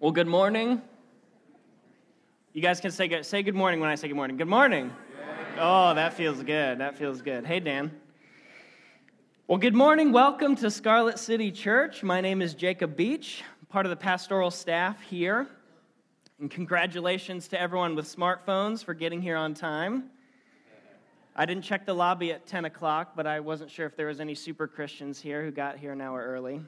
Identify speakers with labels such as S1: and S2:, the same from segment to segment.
S1: Well, good morning. You guys can say good, say good morning when I say good morning. Good morning. Oh, that feels good. That feels good. Hey, Dan. Well, good morning. Welcome to Scarlet City Church. My name is Jacob Beach, part of the pastoral staff here. And congratulations to everyone with smartphones for getting here on time. I didn't check the lobby at 10 o'clock, but I wasn't sure if there was any super Christians here who got here an hour early.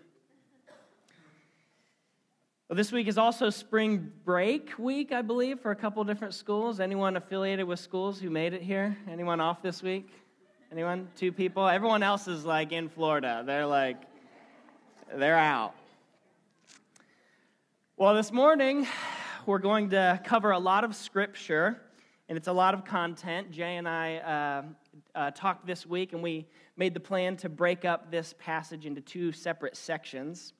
S1: Well, this week is also spring break week, I believe, for a couple different schools. Anyone affiliated with schools who made it here? Anyone off this week? Anyone? Two people? Everyone else is like in Florida. They're like, they're out. Well, this morning, we're going to cover a lot of scripture, and it's a lot of content. Jay and I uh, uh, talked this week, and we made the plan to break up this passage into two separate sections.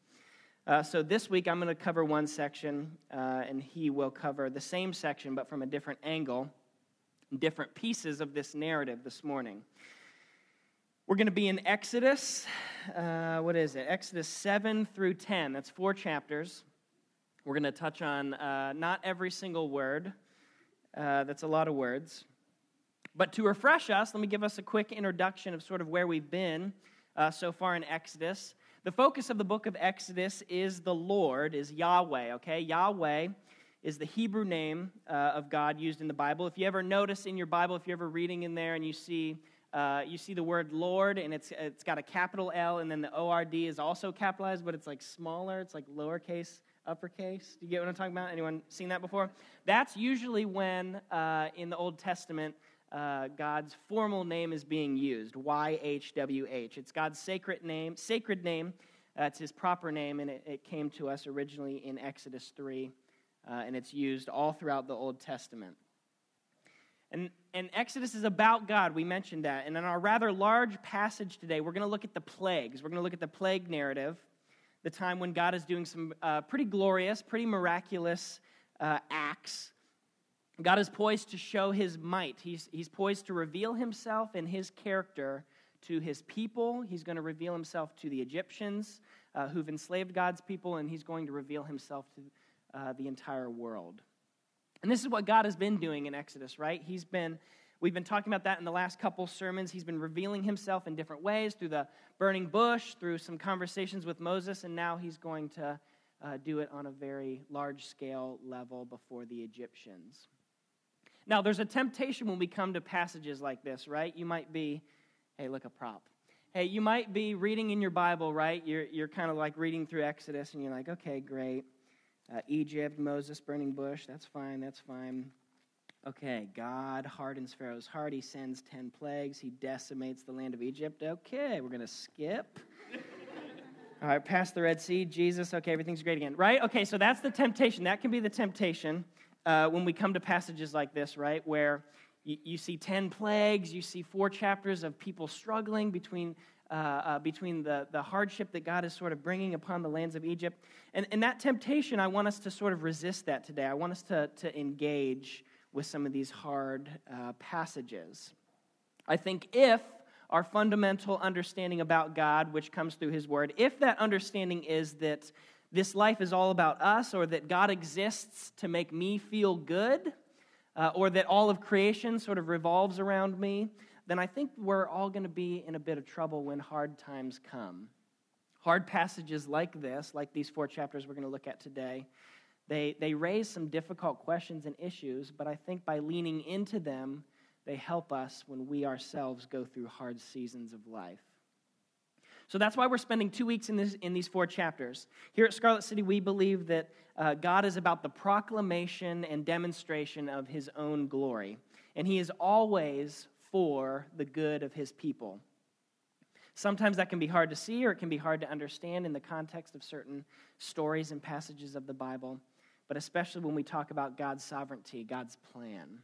S1: Uh, so this week I'm going to cover one section, uh, and he will cover the same section, but from a different angle, different pieces of this narrative this morning. We're going to be in Exodus. Uh, what is it? Exodus 7 through 10. That's four chapters. We're going to touch on uh, not every single word. Uh, that's a lot of words. But to refresh us, let me give us a quick introduction of sort of where we've been uh, so far in Exodus. The focus of the book of Exodus is the Lord, is Yahweh, okay? Yahweh is the Hebrew name uh, of God used in the Bible. If you ever notice in your Bible, if you're ever reading in there and you see uh, you see the word Lord, and it's, it's got a capital L, and then the ORD is also capitalized, but it's like smaller. It's like lowercase, uppercase. Do you get what I'm talking about? Anyone seen that before? That's usually when uh, in the Old Testament uh, God's formal name is being used, YHWH. It's God's sacred name, sacred name. That's his proper name, and it, it, came to us originally in Exodus 3, uh, and it's used all throughout the Old Testament. And, and Exodus is about God. We mentioned that. And in our rather large passage today, we're going to look at the plagues. We're going to look at the plague narrative, the time when God is doing some uh, pretty glorious, pretty miraculous uh, acts God is poised to show his might. He's, he's poised to reveal himself and his character to his people. He's going to reveal himself to the Egyptians uh, who've enslaved God's people, and he's going to reveal himself to uh, the entire world. And this is what God has been doing in Exodus, right? He's been, we've been talking about that in the last couple sermons. He's been revealing himself in different ways through the burning bush, through some conversations with Moses, and now he's going to uh, do it on a very large scale level before the Egyptians. Now, there's a temptation when we come to passages like this, right? You might be, hey, look, a prop. Hey, you might be reading in your Bible, right? You're, you're kind of like reading through Exodus, and you're like, okay, great. Uh, Egypt, Moses, burning bush, that's fine, that's fine. Okay, God hardens Pharaoh's heart. He sends 10 plagues. He decimates the land of Egypt. Okay, we're going to skip. All right, past the Red Sea, Jesus. Okay, everything's great again, right? Okay, so that's the temptation. That can be the temptation uh, when we come to passages like this, right, where you, you, see 10 plagues, you see four chapters of people struggling between, uh, uh, between the, the hardship that God is sort of bringing upon the lands of Egypt. And, and that temptation, I want us to sort of resist that today. I want us to, to engage with some of these hard uh, passages. I think if our fundamental understanding about God, which comes through His Word, if that understanding is that this life is all about us, or that God exists to make me feel good, uh, or that all of creation sort of revolves around me, then I think we're all going to be in a bit of trouble when hard times come. Hard passages like this, like these four chapters we're going to look at today, they, they raise some difficult questions and issues, but I think by leaning into them, they help us when we ourselves go through hard seasons of life. So that's why we're spending two weeks in, this, in these four chapters. Here at Scarlet City, we believe that uh, God is about the proclamation and demonstration of his own glory, and he is always for the good of his people. Sometimes that can be hard to see or it can be hard to understand in the context of certain stories and passages of the Bible, but especially when we talk about God's sovereignty, God's plan.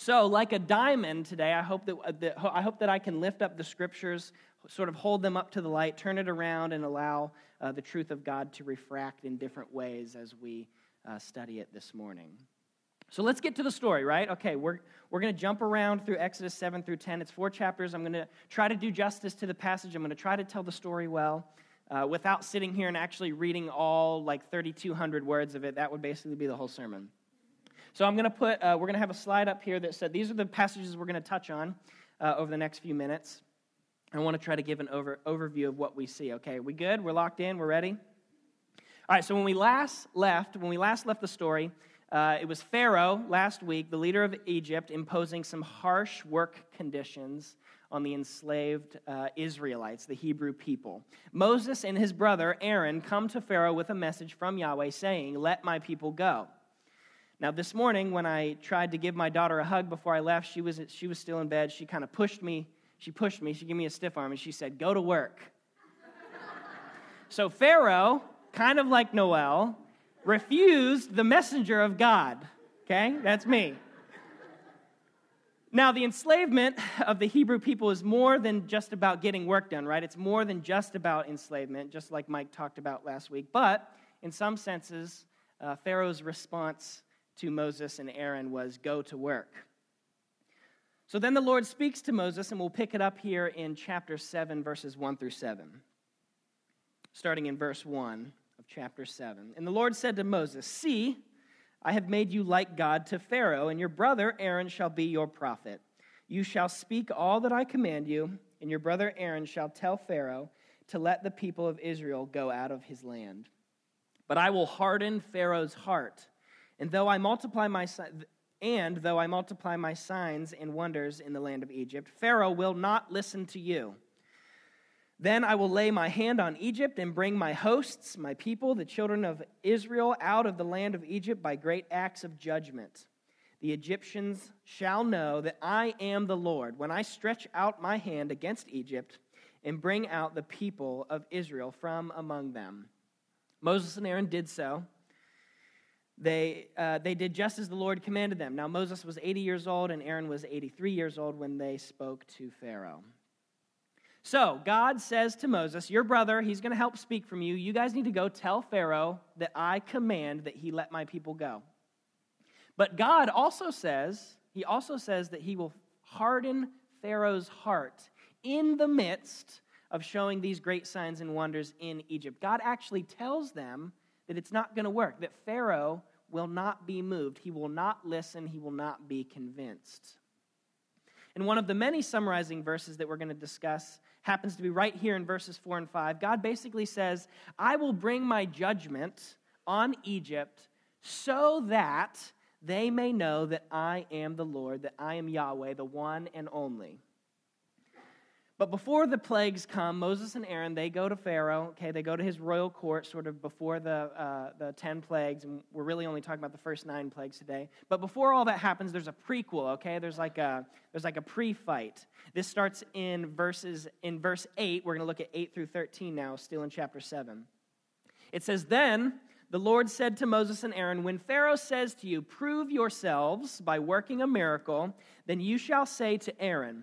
S1: So, like a diamond today, I hope that, uh, I hope that I can lift up the scriptures sort of hold them up to the light, turn it around, and allow uh, the truth of God to refract in different ways as we uh, study it this morning. So let's get to the story, right? Okay, we're, we're going to jump around through Exodus 7 through 10. It's four chapters. I'm going to try to do justice to the passage. I'm going to try to tell the story well. uh, without sitting here and actually reading all like 3,200 words of it. That would basically be the whole sermon. So I'm going to put, uh, we're going to have a slide up here that said these are the passages we're going to touch on uh, over the next few minutes. I want to try to give an over, overview of what we see. Okay, we good? We're locked in? We're ready? All right, so when we last left, when we last left the story, uh, it was Pharaoh last week, the leader of Egypt, imposing some harsh work conditions on the enslaved uh, Israelites, the Hebrew people. Moses and his brother Aaron come to Pharaoh with a message from Yahweh saying, Let my people go. Now, this morning, when I tried to give my daughter a hug before I left, she was, she was still in bed. She kind of pushed me. She pushed me. She gave me a stiff arm and she said, Go to work. so, Pharaoh, kind of like Noel, refused the messenger of God. Okay? That's me. Now, the enslavement of the Hebrew people is more than just about getting work done, right? It's more than just about enslavement, just like Mike talked about last week. But in some senses, uh, Pharaoh's response to Moses and Aaron was go to work. So then the Lord speaks to Moses, and we'll pick it up here in chapter 7, verses 1 through 7. Starting in verse 1 of chapter 7. And the Lord said to Moses, See, I have made you like God to Pharaoh, and your brother Aaron shall be your prophet. You shall speak all that I command you, and your brother Aaron shall tell Pharaoh to let the people of Israel go out of his land. But I will harden Pharaoh's heart, and though I multiply my and though I multiply my signs and wonders in the land of Egypt, Pharaoh will not listen to you. Then I will lay my hand on Egypt and bring my hosts, my people, the children of Israel, out of the land of Egypt by great acts of judgment. The Egyptians shall know that I am the Lord when I stretch out my hand against Egypt and bring out the people of Israel from among them. Moses and Aaron did so. They, uh, they did just as the Lord commanded them. Now, Moses was 80 years old and Aaron was 83 years old when they spoke to Pharaoh. So God says to Moses, Your brother, he's going to help speak from you. You guys need to go tell Pharaoh that I command that he let my people go. But God also says, He also says that he will harden Pharaoh's heart in the midst of showing these great signs and wonders in Egypt. God actually tells them that it's not going to work, that Pharaoh will not be moved. He will not listen. He will not be convinced. And one of the many summarizing verses that we're going to discuss happens to be right here in verses 4 and 5. God basically says, I will bring my judgment on Egypt so that they may know that I am the Lord, that I am Yahweh, the one and only. But before the plagues come, Moses and Aaron, they go to Pharaoh, okay, they go to his royal court sort of before the, uh, the 10 plagues, and we're really only talking about the first nine plagues today. But before all that happens, there's a prequel, okay? There's like a, there's like a pre-fight. This starts in verses, in verse 8. We're going to look at 8 through 13 now, still in chapter 7. It says, Then the Lord said to Moses and Aaron, When Pharaoh says to you, Prove yourselves by working a miracle, then you shall say to Aaron,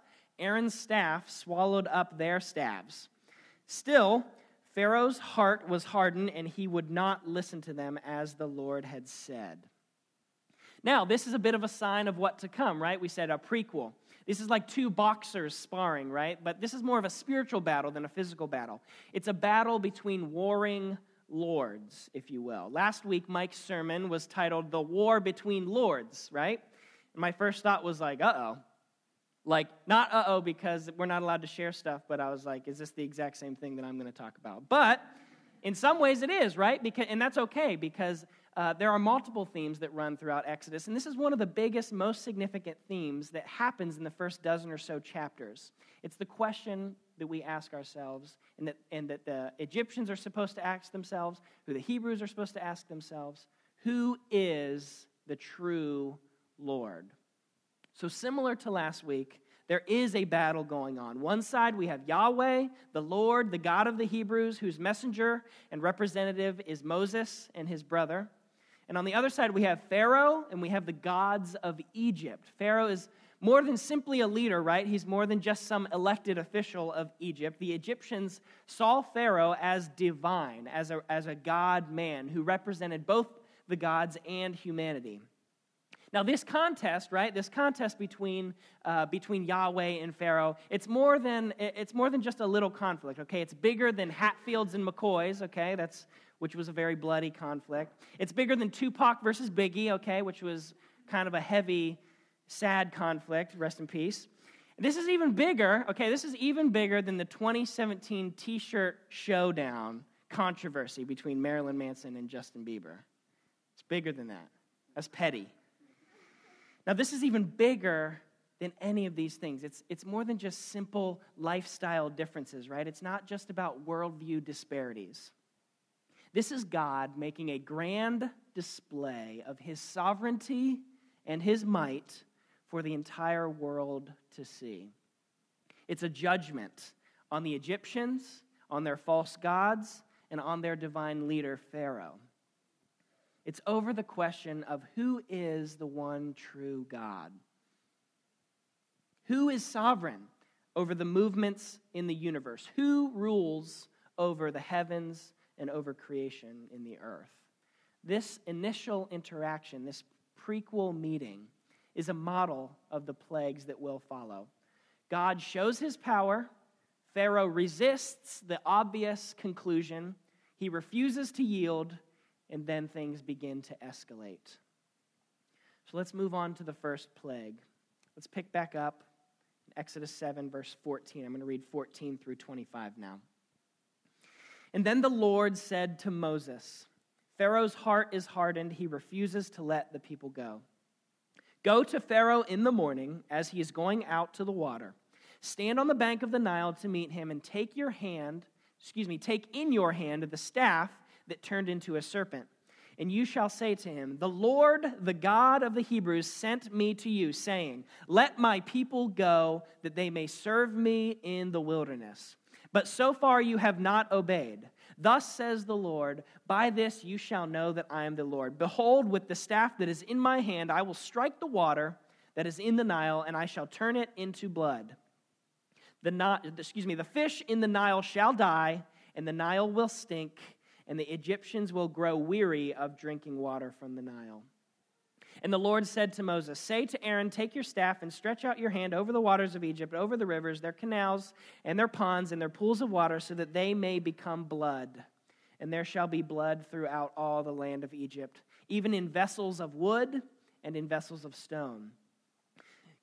S1: Aaron's staff swallowed up their staves. Still, Pharaoh's heart was hardened, and he would not listen to them as the Lord had said. Now, this is a bit of a sign of what to come, right? We said a prequel. This is like two boxers sparring, right? But this is more of a spiritual battle than a physical battle. It's a battle between warring lords, if you will. Last week, Mike's sermon was titled The War Between Lords, right? And my first thought was like, uh oh, like, not uh oh, because we're not allowed to share stuff, but I was like, is this the exact same thing that I'm going to talk about? But in some ways it is, right? Because, and that's okay because uh, there are multiple themes that run throughout Exodus. And this is one of the biggest, most significant themes that happens in the first dozen or so chapters. It's the question that we ask ourselves, and that, and that the Egyptians are supposed to ask themselves, who the Hebrews are supposed to ask themselves who is the true Lord? So, similar to last week, there is a battle going on. One side, we have Yahweh, the Lord, the God of the Hebrews, whose messenger and representative is Moses and his brother. And on the other side, we have Pharaoh and we have the gods of Egypt. Pharaoh is more than simply a leader, right? He's more than just some elected official of Egypt. The Egyptians saw Pharaoh as divine, as a, as a God man who represented both the gods and humanity. Now, this contest, right? This contest between, uh, between Yahweh and Pharaoh, it's more, than, it's more than just a little conflict, okay? It's bigger than Hatfields and McCoys, okay? That's, which was a very bloody conflict. It's bigger than Tupac versus Biggie, okay? Which was kind of a heavy, sad conflict. Rest in peace. This is even bigger, okay? This is even bigger than the 2017 t shirt showdown controversy between Marilyn Manson and Justin Bieber. It's bigger than that. That's petty. Now, this is even bigger than any of these things. It's, it's more than just simple lifestyle differences, right? It's not just about worldview disparities. This is God making a grand display of his sovereignty and his might for the entire world to see. It's a judgment on the Egyptians, on their false gods, and on their divine leader, Pharaoh. It's over the question of who is the one true God. Who is sovereign over the movements in the universe? Who rules over the heavens and over creation in the earth? This initial interaction, this prequel meeting, is a model of the plagues that will follow. God shows his power. Pharaoh resists the obvious conclusion. He refuses to yield and then things begin to escalate. So let's move on to the first plague. Let's pick back up in Exodus 7, verse 14. I'm going to read 14 through 25 now. And then the Lord said to Moses, Pharaoh's heart is hardened. He refuses to let the people go. Go to Pharaoh in the morning as he is going out to the water. Stand on the bank of the Nile to meet him and take your hand, excuse me, take in your hand the staff that turned into a serpent. And you shall say to him, The Lord, the God of the Hebrews, sent me to you, saying, Let my people go, that they may serve me in the wilderness. But so far you have not obeyed. Thus says the Lord, By this you shall know that I am the Lord. Behold, with the staff that is in my hand, I will strike the water that is in the Nile, and I shall turn it into blood. The, excuse me, the fish in the Nile shall die, and the Nile will stink and the Egyptians will grow weary of drinking water from the Nile. And the Lord said to Moses, Say to Aaron, Take your staff and stretch out your hand over the waters of Egypt, over the rivers, their canals, and their ponds, and their pools of water, so that they may become blood. And there shall be blood throughout all the land of Egypt, even in vessels of wood and in vessels of stone.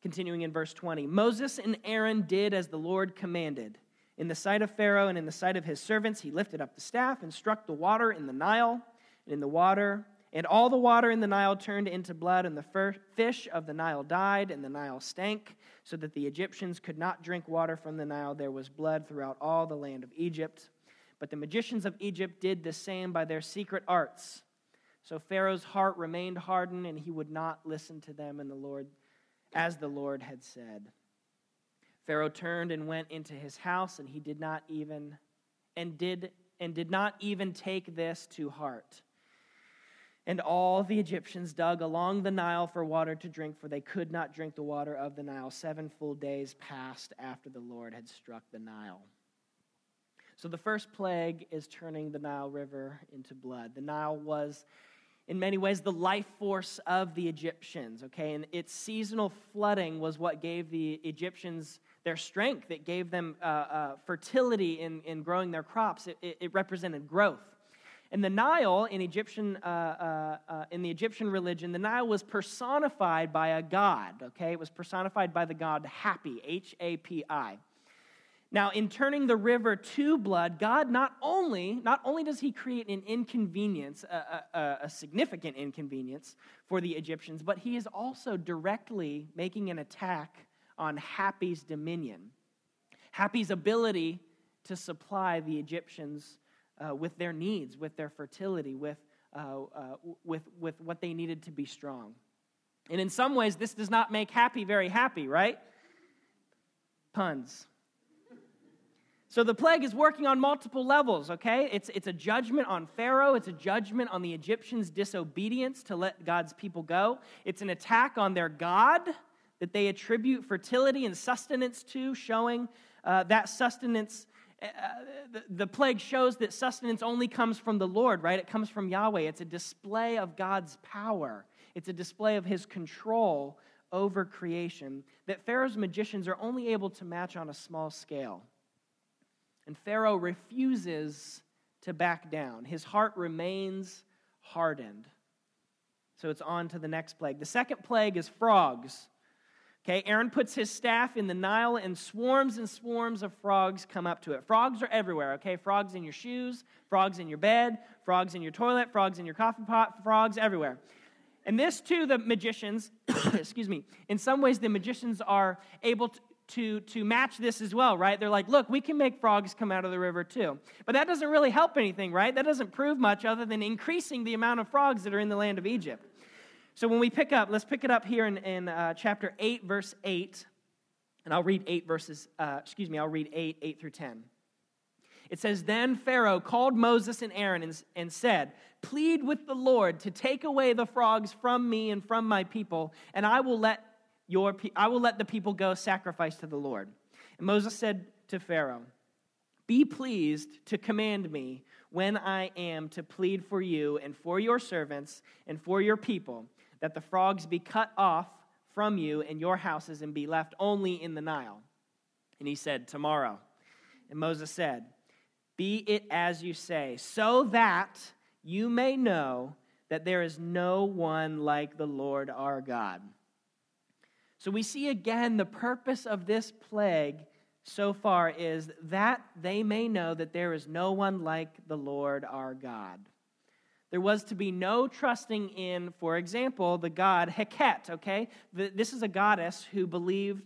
S1: Continuing in verse 20 Moses and Aaron did as the Lord commanded. In the sight of Pharaoh and in the sight of his servants, he lifted up the staff and struck the water in the Nile, and in the water, and all the water in the Nile turned into blood, and the fish of the Nile died, and the Nile stank, so that the Egyptians could not drink water from the Nile. There was blood throughout all the land of Egypt. But the magicians of Egypt did the same by their secret arts. So Pharaoh's heart remained hardened, and he would not listen to them, and the Lord, as the Lord had said. Pharaoh turned and went into his house, and he did not even and did and did not even take this to heart. And all the Egyptians dug along the Nile for water to drink, for they could not drink the water of the Nile. Seven full days passed after the Lord had struck the Nile. So the first plague is turning the Nile River into blood. The Nile was in many ways the life force of the Egyptians, okay? And its seasonal flooding was what gave the Egyptians their strength. It gave them uh, uh, fertility in, in growing their crops. It, it, it, represented growth. And the Nile in Egyptian, uh, uh, uh, in the Egyptian religion, the Nile was personified by a god. Okay, it was personified by the god Hapi, H A P I. Now, in turning the river to blood, God not only, not only does he create an inconvenience, a, a, a, significant inconvenience for the Egyptians, but he is also directly making an attack on Hapi's dominion. Hapi's ability to supply the Egyptians uh, with their needs, with their fertility, with, uh, uh, with, with what they needed to be strong. And in some ways, this does not make Happy very happy, right? puns. So the plague is working on multiple levels, okay? It's, it's a judgment on Pharaoh. It's a judgment on the Egyptians' disobedience to let God's people go. It's an attack on their God that they attribute fertility and sustenance to, showing uh, that sustenance. Uh, the, the plague shows that sustenance only comes from the Lord, right? It comes from Yahweh. It's a display of God's power, it's a display of his control over creation that Pharaoh's magicians are only able to match on a small scale. And Pharaoh refuses to back down. His heart remains hardened. So it's on to the next plague. The second plague is frogs. Okay, Aaron puts his staff in the Nile, and swarms and swarms of frogs come up to it. Frogs are everywhere, okay? Frogs in your shoes, frogs in your bed, frogs in your toilet, frogs in your coffee pot, frogs everywhere. And this, too, the magicians, excuse me, in some ways, the magicians are able to, to, to match this as well, right? They're like, look, we can make frogs come out of the river too. But that doesn't really help anything, right? That doesn't prove much other than increasing the amount of frogs that are in the land of Egypt. So when we pick up, let's pick it up here in, in uh, chapter 8, verse 8. And I'll read 8 verses, uh, excuse me, I'll read 8, 8 through 10. It says, Then Pharaoh called Moses and Aaron and, and said, Plead with the Lord to take away the frogs from me and from my people, and I will let your, I will let the people go sacrifice to the Lord. And Moses said to Pharaoh, Be pleased to command me when I am to plead for you and for your servants and for your people, that the frogs be cut off from you and your houses and be left only in the Nile. And he said, Tomorrow. And Moses said, Be it as you say, so that you may know that there is no one like the Lord our God so we see again the purpose of this plague so far is that they may know that there is no one like the Lord our God. There was to be no trusting in, for example, the god Heket, okay? This is a goddess who believed,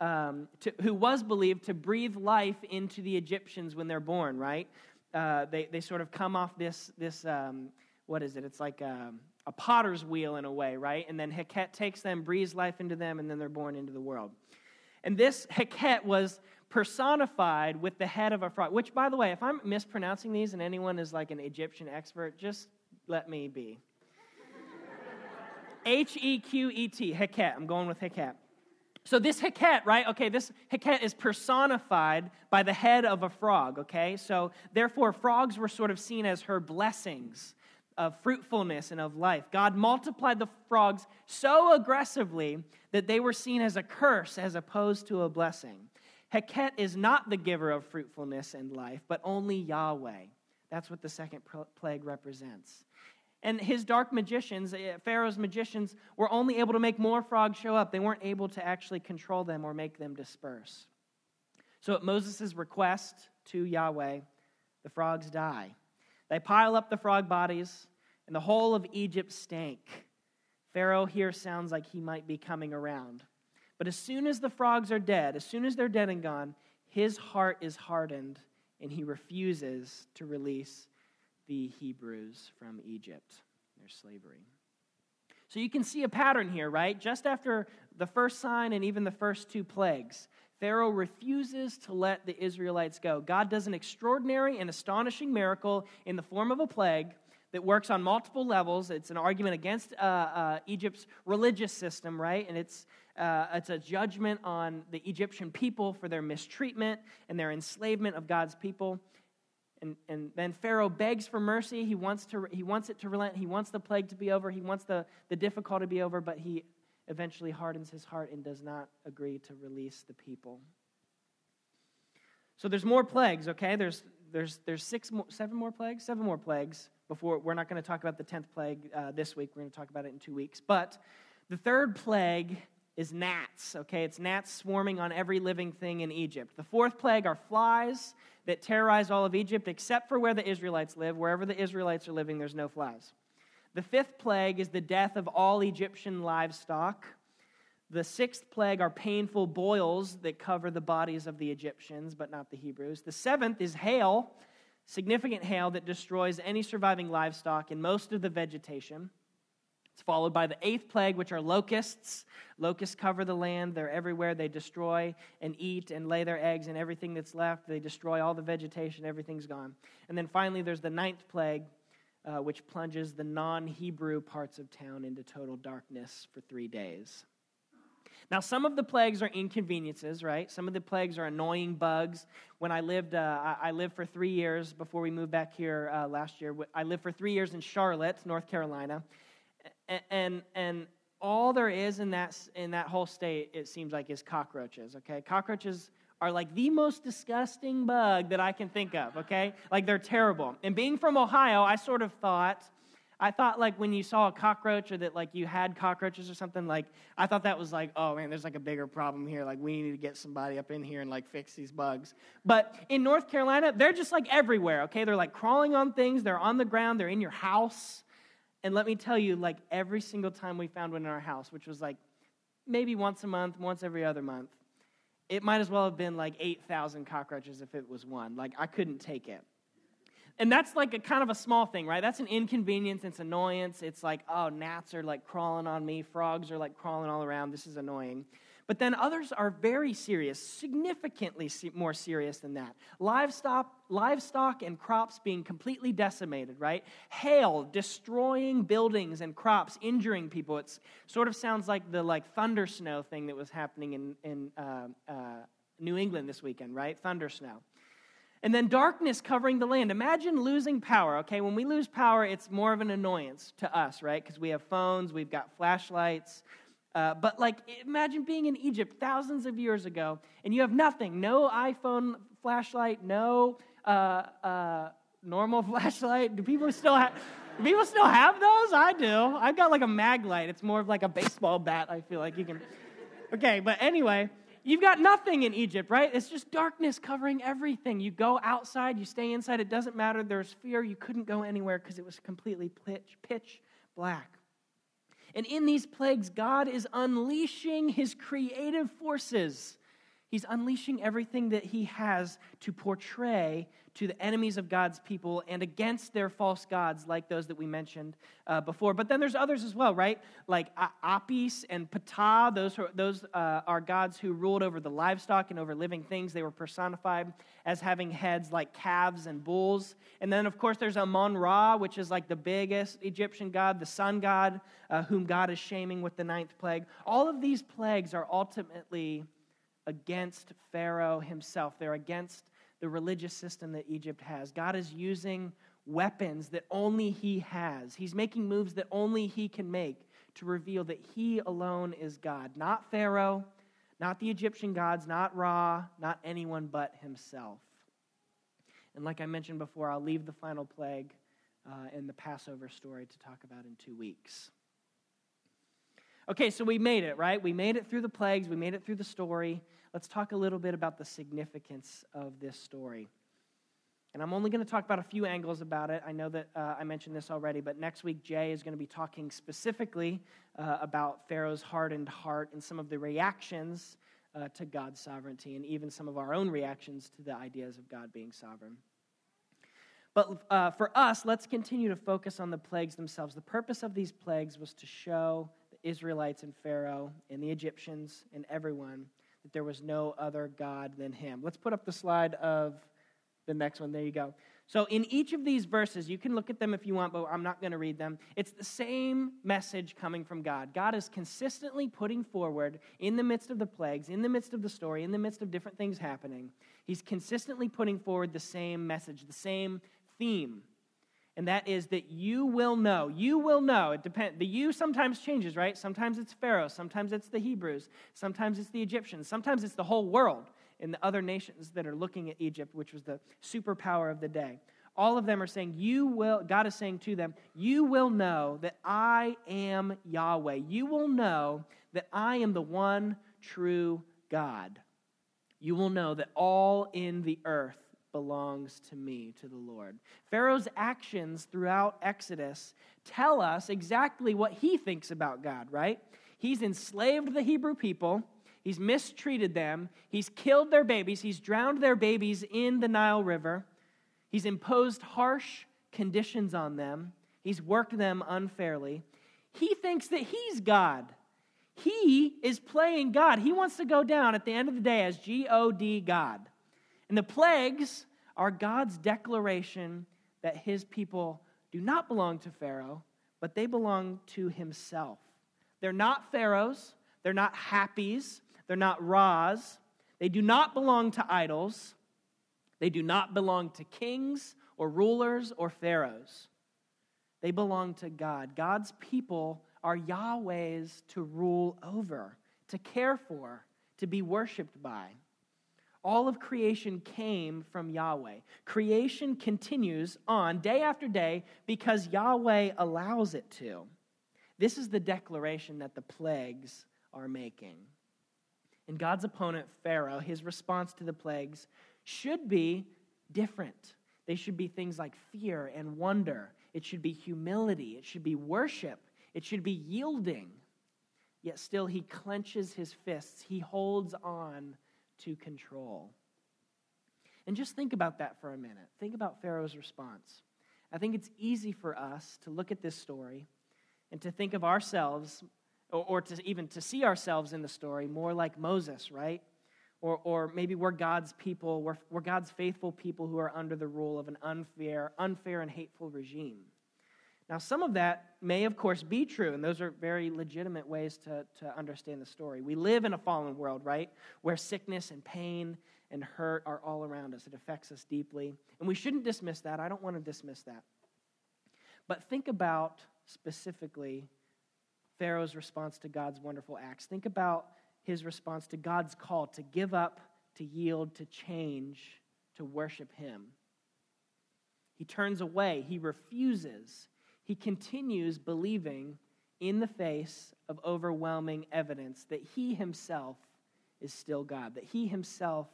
S1: um, to, who was believed to breathe life into the Egyptians when they're born, right? Uh, they, they sort of come off this, this um, what is it? It's like, um, a potter's wheel in a way, right? And then Heket takes them, breathes life into them, and then they're born into the world. And this Heket was personified with the head of a frog, which, by the way, if I'm mispronouncing these and anyone is like an Egyptian expert, just let me be. H E Q E T, Heket. I'm going with Heket. So this Heket, right? Okay, this Heket is personified by the head of a frog, okay? So therefore, frogs were sort of seen as her blessings of fruitfulness and of life. God multiplied the frogs so aggressively that they were seen as a curse as opposed to a blessing. Heket is not the giver of fruitfulness and life, but only Yahweh. That's what the second plague represents. And his dark magicians, eh, Pharaoh's magicians, were only able to make more frogs show up. They weren't able to actually control them or make them disperse. So, at Moses' request to Yahweh, the frogs die. They pile up the frog bodies, and the whole of Egypt stank. Pharaoh here sounds like he might be coming around. But as soon as the frogs are dead, as soon as they're dead and gone, his heart is hardened, and he refuses to release the Hebrews from Egypt, their slavery. So you can see a pattern here, right? Just after the first sign and even the first two plagues, Pharaoh refuses to let the Israelites go. God does an extraordinary and astonishing miracle in the form of a plague that works on multiple levels. It's an argument against uh, uh, Egypt's religious system, right? And it's, uh, it's a judgment on the Egyptian people for their mistreatment and their enslavement of God's people. And, and then Pharaoh begs for mercy. He wants, to, he wants it to relent. He wants the plague to be over. He wants the, the difficulty to be over, but he eventually hardens his heart and does not agree to release the people. So there's more plagues, okay? There's, there's, there's six more, seven more plagues? Seven more plagues before. We're not going to talk about the 10th plague uh, this week. We're going to talk about it in two weeks. But the third plague is gnats, okay? It's gnats swarming on every living thing in Egypt. The fourth plague are flies that terrorize all of Egypt except for where the Israelites live. Wherever the Israelites are living, there's no flies. The fifth plague is the death of all Egyptian livestock. The sixth plague are painful boils that cover the bodies of the Egyptians, but not the Hebrews. The seventh is hail, significant hail that destroys any surviving livestock and most of the vegetation. It's followed by the eighth plague, which are locusts. Locusts cover the land. They're everywhere. They destroy and eat and lay their eggs, and everything that's left, they destroy all the vegetation. Everything's gone. And then finally, there's the ninth plague, uh, which plunges the non Hebrew parts of town into total darkness for three days. Now, some of the plagues are inconveniences, right? Some of the plagues are annoying bugs. When I lived, uh, I lived for three years before we moved back here uh, last year. I lived for three years in Charlotte, North Carolina, and, and all there is in that in that whole state, it seems like, is cockroaches. Okay, cockroaches are like the most disgusting bug that I can think of. Okay, like they're terrible. And being from Ohio, I sort of thought I thought like when you saw a cockroach or that like you had cockroaches or something, like I thought that was like, oh man, there's like a bigger problem here. Like we need to get somebody up in here and like fix these bugs. But in North Carolina, they're just like everywhere, okay? They're like crawling on things, they're on the ground, they're in your house. And let me tell you, like every single time we found one in our house, which was like maybe once a month, once every other month, it might as well have been like 8,000 cockroaches if it was one. Like I couldn't take it. And that's like a kind of a small thing, right? That's an inconvenience, it's annoyance. It's like, oh, gnats are like crawling on me, frogs are like crawling all around. This is annoying. But then others are very serious, significantly more serious than that. Livestock, livestock and crops being completely decimated, right? Hail destroying buildings and crops, injuring people. It sort of sounds like the like thunder snow thing that was happening in, in uh, uh, New England this weekend, right? Thunder snow. And then darkness covering the land. Imagine losing power, okay? When we lose power, it's more of an annoyance to us, right? Because we have phones, we've got flashlights. Uh, but like, imagine being in Egypt thousands of years ago and you have nothing no iPhone flashlight, no uh, uh, normal flashlight. Do people still have. People still have those? I do. I've got like a mag light. It's more of like a baseball bat, I feel like you can. Okay, but anyway, You've got nothing in Egypt, right? It's just darkness covering everything. You go outside, you stay inside, it doesn't matter. There's fear. You couldn't go anywhere because it was completely pitch, pitch black. And in these plagues, God is unleashing his creative forces. He's unleashing everything that he has to portray to the enemies of God's people and against their false gods, like those that we mentioned uh, before. But then there's others as well, right? Like Apis and Ptah, those, are, those uh, are gods who ruled over the livestock and over living things. They were personified as having heads like calves and bulls. And then, of course, there's Amon Ra, which is like the biggest Egyptian god, the sun god, uh, whom God is shaming with the ninth plague. All of these plagues are ultimately against Pharaoh himself. They're against the religious system that Egypt has. God is using weapons that only He has. He's making moves that only He can make to reveal that He alone is God, not Pharaoh, not the Egyptian gods, not Ra, not anyone but Himself. And like I mentioned before, I'll leave the final plague uh, in the Passover story to talk about in two weeks. Okay, so we made it, right? We made it through the plagues, we made it through the story let's talk a little bit about the significance of this story. And I'm only going to talk about a few angles about it. I know that uh, I mentioned this already, but next week Jay is going to be talking specifically uh, about Pharaoh's hardened heart and some of the reactions uh, to God's sovereignty and even some of our own reactions to the ideas of God being sovereign. But uh, for us, let's continue to focus on the plagues themselves. The purpose of these plagues was to show the Israelites and Pharaoh and the Egyptians and everyone that there was no other God than him. Let's put up the slide of the next one. There you go. So, in each of these verses, you can look at them if you want, but I'm not going to read them. It's the same message coming from God. God is consistently putting forward, in the midst of the plagues, in the midst of the story, in the midst of different things happening, He's consistently putting forward the same message, the same theme and that is that you will know. You will know. It depends. The you sometimes changes, right? Sometimes it's Pharaoh, sometimes it's the Hebrews, sometimes it's the Egyptians, sometimes it's the whole world and the other nations that are looking at Egypt, which was the superpower of the day. All of them are saying, You will, God is saying to them, You will know that I am Yahweh. You will know that I am the one true God. You will know that all in the earth belongs to me, to the Lord. Pharaoh's actions throughout Exodus tell us exactly what he thinks about God, right? He's enslaved the Hebrew people. He's mistreated them. He's killed their babies. He's drowned their babies in the Nile River. He's imposed harsh conditions on them. He's worked them unfairly. He thinks that he's God. He is playing God. He wants to go down at the end of the day as G O D God. And the plagues are God's declaration that his people do not belong to Pharaoh, but they belong to himself. They're not Pharaoh's, they're not Happies, they're not Ra's, they do not belong to idols, they do not belong to kings or rulers or pharaohs. They belong to God. God's people are Yahweh's to rule over, to care for, to be worshiped by. All of creation came from Yahweh. Creation continues on day after day because Yahweh allows it to. This is the declaration that the plagues are making. And God's opponent, Pharaoh, his response to the plagues should be different. They should be things like fear and wonder. It should be humility. It should be worship. It should be yielding. Yet still, he clenches his fists. He holds on to control. And just think about that for a minute. Think about Pharaoh's response. I think it's easy for us to look at this story and to think of ourselves, or, or to even to see ourselves in the story more like Moses, right? Or, or maybe we're God's people, we're, we're God's faithful people who are under the rule of an unfair, unfair and hateful regime. Now, some of that may, of course, be true, and those are very legitimate ways to, to understand the story. We live in a fallen world, right? Where sickness and pain and hurt are all around us. It affects us deeply. And we shouldn't dismiss that. I don't want to dismiss that. But think about specifically Pharaoh's response to God's wonderful acts. Think about his response to God's call to give up, to yield, to change, to worship him. He turns away, he refuses he continues believing in the face of overwhelming evidence that he himself is still God, that he himself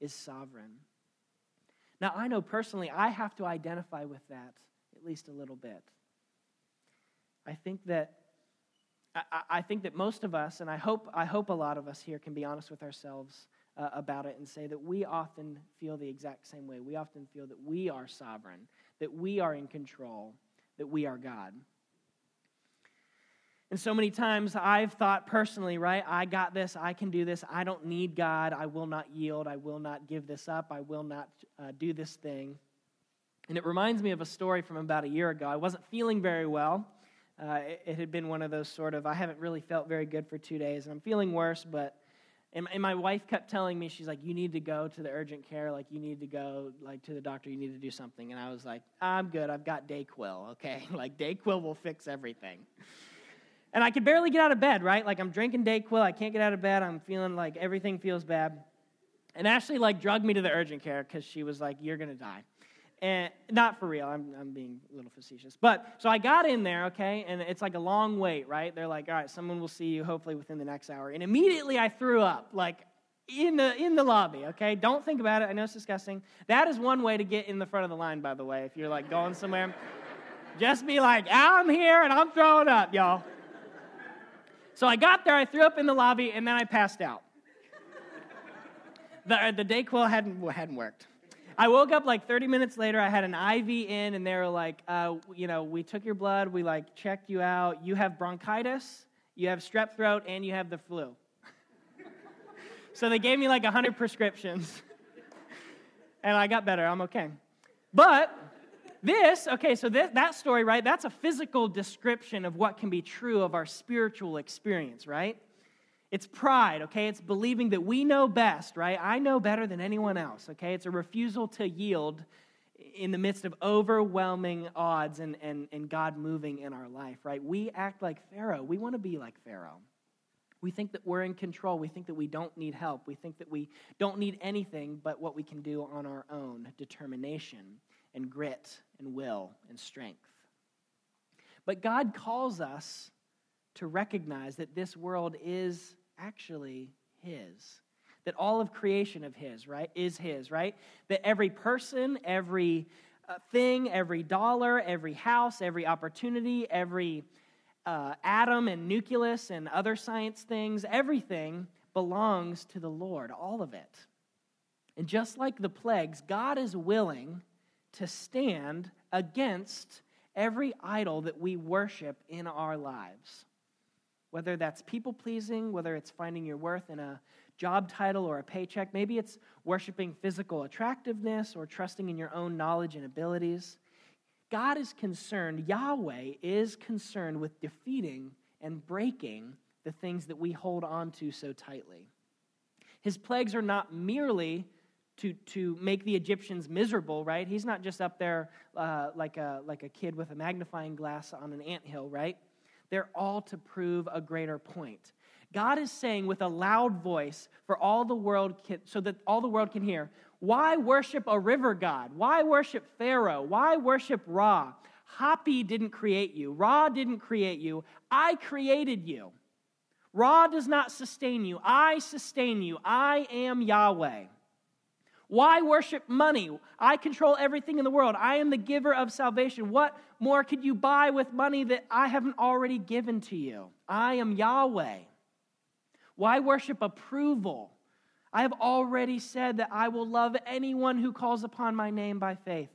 S1: is sovereign. Now, I know personally I have to identify with that at least a little bit. I think that I, think that most of us, and I hope I hope a lot of us here can be honest with ourselves uh, about it and say that we often feel the exact same way. We often feel that we are sovereign, that we are in control, that we are God. And so many times I've thought personally, right? I got this. I can do this. I don't need God. I will not yield. I will not give this up. I will not uh, do this thing. And it reminds me of a story from about a year ago. I wasn't feeling very well. Uh, it, it, had been one of those sort of, I haven't really felt very good for two days, and I'm feeling worse, but and, and my wife kept telling me, she's like, you need to go to the urgent care. Like, you need to go, like, to the doctor. You need to do something. And I was like, I'm good. I've got Dayquil, okay? like, Dayquil will fix everything. And I could barely get out of bed, right? Like, I'm drinking Dayquil. I can't get out of bed. I'm feeling like everything feels bad. And Ashley, like, drugged me to the urgent care because she was like, you're going to die. And not for real, I'm, I'm being a little facetious. But so I got in there, okay, and it's like a long wait, right? They're like, all right, someone will see you hopefully within the next hour. And immediately I threw up, like in the in the lobby, okay? Don't think about it. I know it's disgusting. That is one way to get in the front of the line, by the way, if you're like going somewhere. Just be like, ah, I'm here and I'm throwing up, y'all. So I got there, I threw up in the lobby, and then I passed out. The, the Dayquil hadn't, hadn't worked. I woke up like 30 minutes later. I had an IV in, and they were like, uh, you know, we took your blood, we like checked you out. You have bronchitis, you have strep throat, and you have the flu. so they gave me like 100 prescriptions, and I got better. I'm okay. But this, okay, so this, that story, right, that's a physical description of what can be true of our spiritual experience, right? It's pride, okay? It's believing that we know best, right? I know better than anyone else, okay? It's a refusal to yield in the midst of overwhelming odds and, and, and God moving in our life, right? We act like Pharaoh. We want to be like Pharaoh. We think that we're in control. We think that we don't need help. We think that we don't need anything but what we can do on our own determination and grit and will and strength. But God calls us to recognize that this world is actually His. That all of creation of His, right, is His, right? That every person, every uh, thing, every dollar, every house, every opportunity, every uh, atom and nucleus and other science things, everything belongs to the Lord, all of it. And just like the plagues, God is willing to stand against every idol that we worship in our lives. Whether that's people pleasing, whether it's finding your worth in a job title or a paycheck, maybe it's worshiping physical attractiveness or trusting in your own knowledge and abilities. God is concerned, Yahweh is concerned with defeating and breaking the things that we hold on to so tightly. His plagues are not merely to, to make the Egyptians miserable, right? He's not just up there uh, like, a, like a kid with a magnifying glass on an ant hill, right? They're all to prove a greater point. God is saying with a loud voice for all the world, can, so that all the world can hear, why worship a river god? Why worship Pharaoh? Why worship Ra? Hapi didn't create you. Ra didn't create you. I created you. Ra does not sustain you. I sustain you. I am Yahweh. Why worship money? I control everything in the world. I am the giver of salvation. What more could you buy with money that I haven't already given to you? I am Yahweh. Why worship approval? I have already said that I will love anyone who calls upon my name by faith.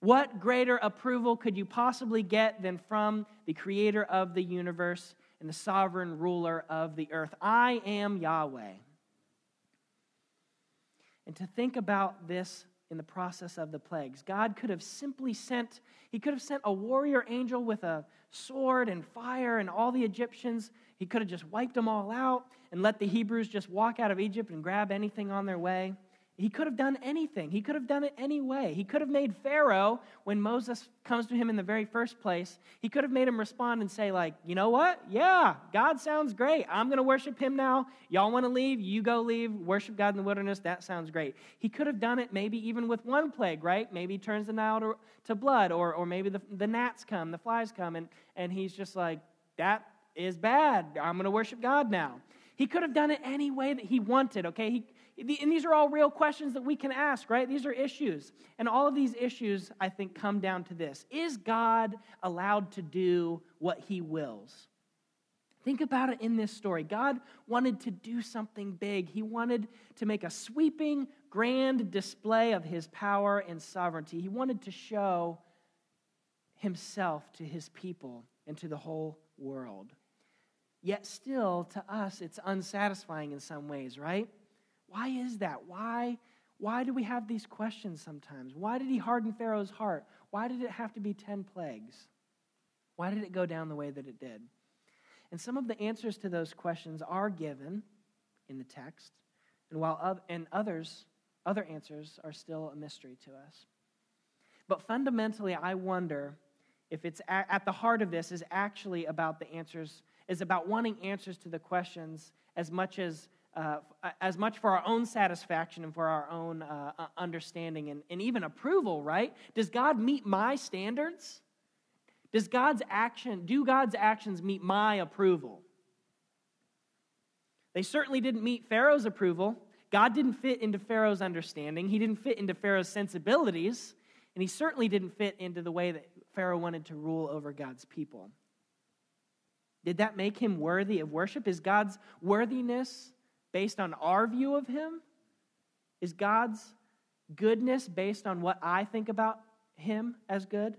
S1: What greater approval could you possibly get than from the creator of the universe and the sovereign ruler of the earth? I am Yahweh. And to think about this in the process of the plagues, God could have simply sent, He could have sent a warrior angel with a sword and fire and all the Egyptians. He could have just wiped them all out and let the Hebrews just walk out of Egypt and grab anything on their way. He could have done anything. He could have done it any way. He could have made Pharaoh, when Moses comes to him in the very first place, he could have made him respond and say, like, you know what? Yeah, God sounds great. I'm going to worship him now. Y'all want to leave? You go leave. Worship God in the wilderness. That sounds great. He could have done it maybe even with one plague, right? Maybe turns the Nile to, to blood, or, or maybe the, the gnats come, the flies come, and, and he's just like, that is bad. I'm going to worship God now. He could have done it any way that he wanted, okay? He, and these are all real questions that we can ask, right? These are issues. And all of these issues, I think, come down to this Is God allowed to do what he wills? Think about it in this story. God wanted to do something big. He wanted to make a sweeping, grand display of his power and sovereignty. He wanted to show himself to his people and to the whole world. Yet, still, to us, it's unsatisfying in some ways, right? Why is that? Why, why do we have these questions sometimes? Why did he harden Pharaoh's heart? Why did it have to be 10 plagues? Why did it go down the way that it did? And some of the answers to those questions are given in the text, and while and others, other answers are still a mystery to us. But fundamentally, I wonder if it's at the heart of this is actually about the answers, is about wanting answers to the questions as much as uh, as much for our own satisfaction and for our own uh, understanding and, and even approval, right? Does God meet my standards? Does God's action, do God's actions meet my approval? They certainly didn't meet Pharaoh's approval. God didn't fit into Pharaoh's understanding. He didn't fit into Pharaoh's sensibilities. And he certainly didn't fit into the way that Pharaoh wanted to rule over God's people. Did that make him worthy of worship? Is God's worthiness based on our view of him? Is God's goodness based on what I think about him as good?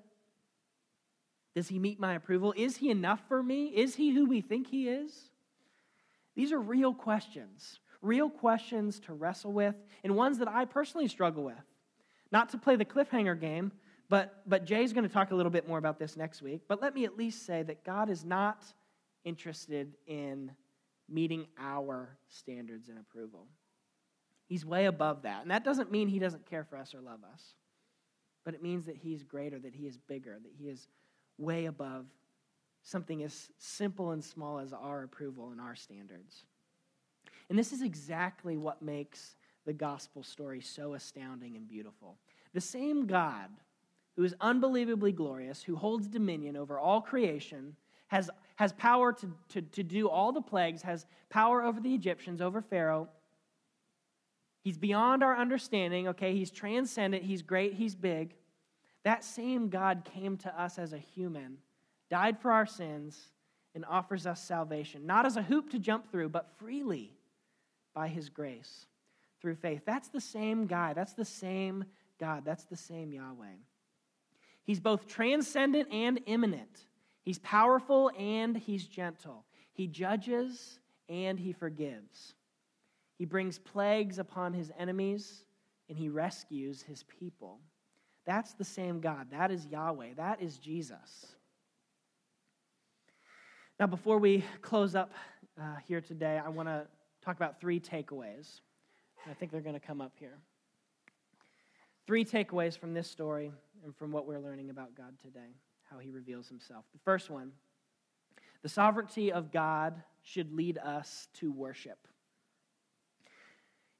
S1: Does he meet my approval? Is he enough for me? Is he who we think he is? These are real questions, real questions to wrestle with, and ones that I personally struggle with. Not to play the cliffhanger game, but, but Jay's going to talk a little bit more about this next week. But let me at least say that God is not interested in meeting our standards and approval. He's way above that. And that doesn't mean he doesn't care for us or love us, but it means that he's greater, that he is bigger, that he is way above something as simple and small as our approval and our standards. And this is exactly what makes the gospel story so astounding and beautiful. The same God who is unbelievably glorious, who holds dominion over all creation, has, has power to, to, to do all the plagues, has power over the Egyptians, over Pharaoh. He's beyond our understanding, okay? He's transcendent, he's great, he's big. That same God came to us as a human, died for our sins, and offers us salvation, not as a hoop to jump through, but freely by his grace through faith. That's the same guy. That's the same God. That's the same Yahweh. He's both transcendent and immanent. He's powerful and he's gentle. He judges and he forgives. He brings plagues upon his enemies and he rescues his people. That's the same God. That is Yahweh. That is Jesus. Now, before we close up uh, here today, I want to talk about three takeaways. I think they're going to come up here. Three takeaways from this story and from what we're learning about God today, how he reveals himself. The first one the sovereignty of God should lead us to worship.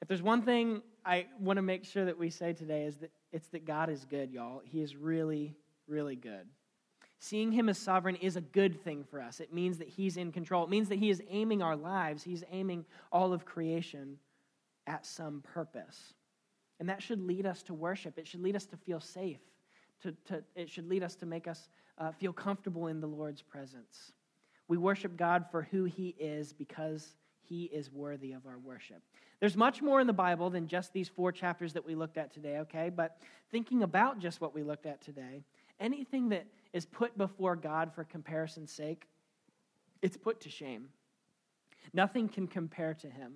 S1: If there's one thing I want to make sure that we say today is that it's that God is good, y'all. He is really, really good. Seeing him as sovereign is a good thing for us. It means that he's in control. It means that he is aiming our lives, he's aiming all of creation at some purpose. And that should lead us to worship. It should lead us to feel safe. To, to, it should lead us to make us uh, feel comfortable in the Lord's presence. We worship God for who he is because he is worthy of our worship. There's much more in the Bible than just these four chapters that we looked at today, okay? But thinking about just what we looked at today, anything that is put before God for comparison's sake, it's put to shame. Nothing can compare to him.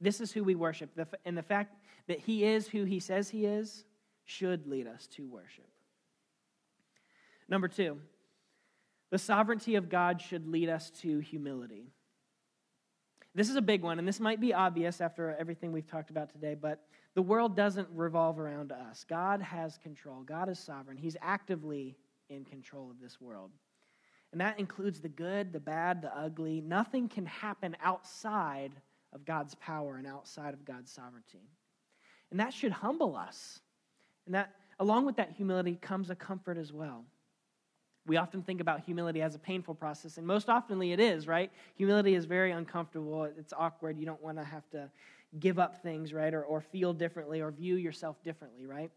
S1: This is who we worship. And the fact that he is who he says he is should lead us to worship. Number two, the sovereignty of God should lead us to humility. This is a big one, and this might be obvious after everything we've talked about today, but the world doesn't revolve around us. God has control, God is sovereign. He's actively in control of this world. And that includes the good, the bad, the ugly. Nothing can happen outside of God's power and outside of God's sovereignty. And that should humble us. And that along with that humility comes a comfort as well. We often think about humility as a painful process, and most oftenly it is, right? Humility is very uncomfortable. It's awkward. You don't want to have to give up things, right? Or, or feel differently or view yourself differently, right?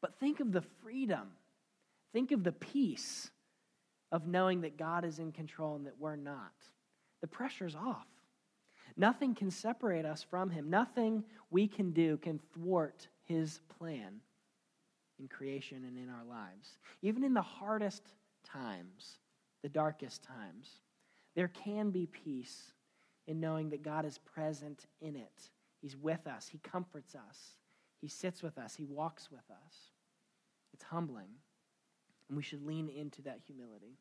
S1: But think of the freedom, think of the peace of knowing that God is in control and that we're not. The pressure's off. Nothing can separate us from Him. Nothing we can do can thwart His plan in creation and in our lives. Even in the hardest times, the darkest times, there can be peace in knowing that God is present in it. He's with us, He comforts us, He sits with us, He walks with us. It's humbling, and we should lean into that humility.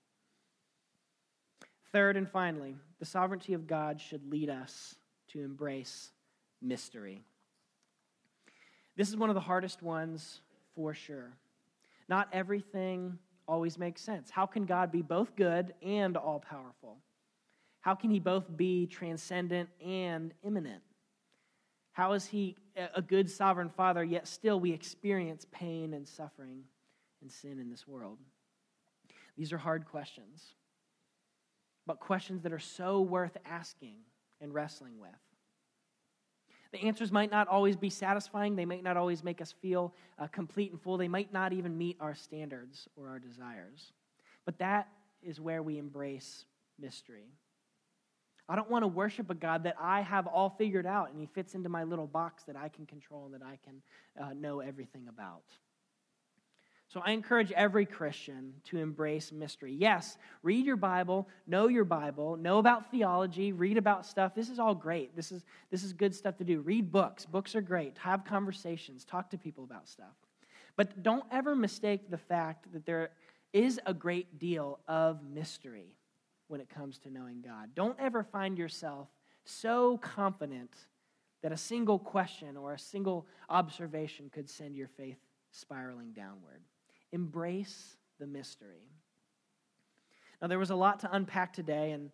S1: Third and finally, the sovereignty of God should lead us to embrace mystery. This is one of the hardest ones for sure. Not everything always makes sense. How can God be both good and all powerful? How can he both be transcendent and immanent? How is he a good sovereign father, yet still we experience pain and suffering and sin in this world? These are hard questions, but questions that are so worth asking and wrestling with. The answers might not always be satisfying. They might not always make us feel uh, complete and full. They might not even meet our standards or our desires. But that is where we embrace mystery. I don't want to worship a God that I have all figured out and he fits into my little box that I can control and that I can uh, know everything about. So I encourage every Christian to embrace mystery. Yes, read your Bible, know your Bible, know about theology, read about stuff. This is all great. This is, this is good stuff to do. Read books. Books are great. Have conversations, talk to people about stuff. But don't ever mistake the fact that there is a great deal of mystery when it comes to knowing God. Don't ever find yourself so confident that a single question or a single observation could send your faith spiraling downward. Embrace the mystery. Now, there was a lot to unpack today, and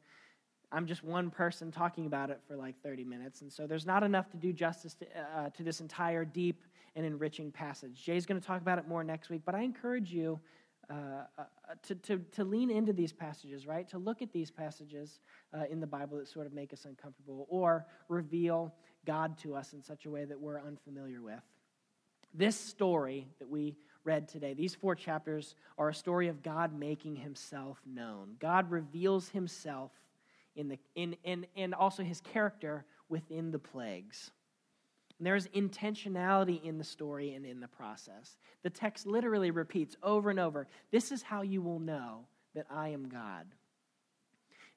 S1: I'm just one person talking about it for like 30 minutes, and so there's not enough to do justice to, uh, to this entire deep and enriching passage. Jay's going to talk about it more next week, but I encourage you uh, uh, to, to, to lean into these passages, right? To look at these passages uh, in the Bible that sort of make us uncomfortable or reveal God to us in such a way that we're unfamiliar with. This story that we read today. These four chapters are a story of God making himself known. God reveals himself in the, in, in, and also his character within the plagues. And there is intentionality in the story and in the process. The text literally repeats over and over this is how you will know that I am God.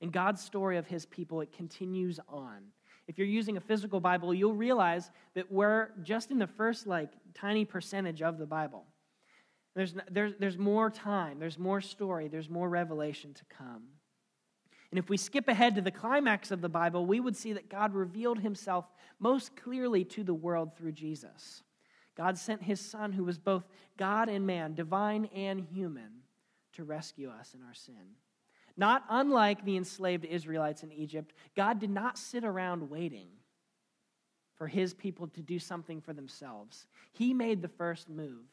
S1: In God's story of his people, it continues on. If you're using a physical Bible, you'll realize that we're just in the first, like, tiny percentage of the Bible. There's, there's, there's more time, there's more story, there's more revelation to come. And if we skip ahead to the climax of the Bible, we would see that God revealed himself most clearly to the world through Jesus. God sent his Son, who was both God and man, divine and human, to rescue us in our sin. Not unlike the enslaved Israelites in Egypt, God did not sit around waiting for his people to do something for themselves. He made the first move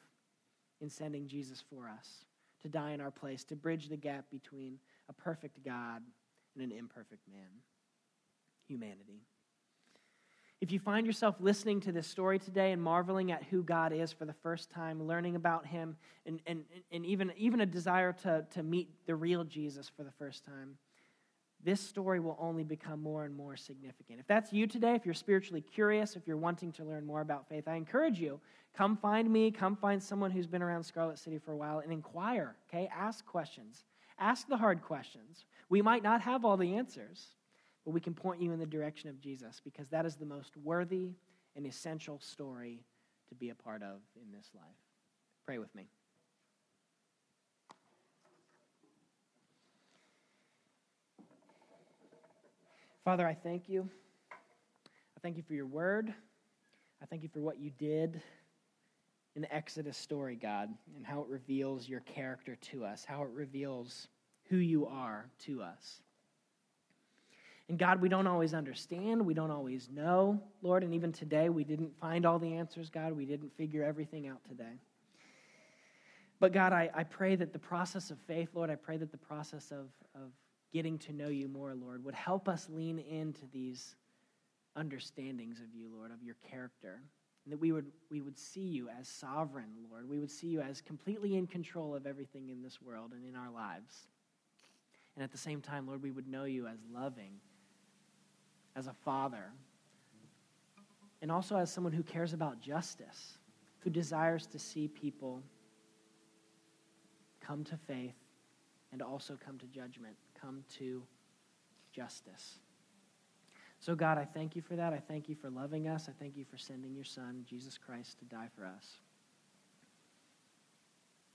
S1: in sending Jesus for us to die in our place, to bridge the gap between a perfect God and an imperfect man. Humanity. If you find yourself listening to this story today and marveling at who God is for the first time, learning about Him, and, and, and even, even a desire to, to meet the real Jesus for the first time, this story will only become more and more significant. If that's you today, if you're spiritually curious, if you're wanting to learn more about faith, I encourage you come find me, come find someone who's been around Scarlet City for a while and inquire, okay? Ask questions. Ask the hard questions. We might not have all the answers, but we can point you in the direction of Jesus because that is the most worthy and essential story to be a part of in this life. Pray with me. Father, I thank you. I thank you for your word. I thank you for what you did the Exodus story, God, and how it reveals your character to us, how it reveals who you are to us. And God, we don't always understand. We don't always know, Lord. And even today, we didn't find all the answers, God. We didn't figure everything out today. But God, I, I pray that the process of faith, Lord, I pray that the process of, of getting to know you more, Lord, would help us lean into these understandings of you, Lord, of your character. And that we would, we would see you as sovereign, Lord. We would see you as completely in control of everything in this world and in our lives. And at the same time, Lord, we would know you as loving, as a father, and also as someone who cares about justice, who desires to see people come to faith and also come to judgment, come to justice. So, God, I thank you for that. I thank you for loving us. I thank you for sending your Son, Jesus Christ, to die for us.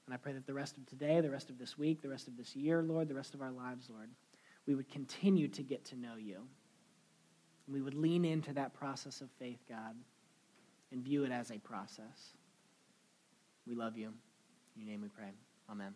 S1: And I pray that the rest of today, the rest of this week, the rest of this year, Lord, the rest of our lives, Lord, we would continue to get to know you. We would lean into that process of faith, God, and view it as a process. We love you. In your name we pray. Amen.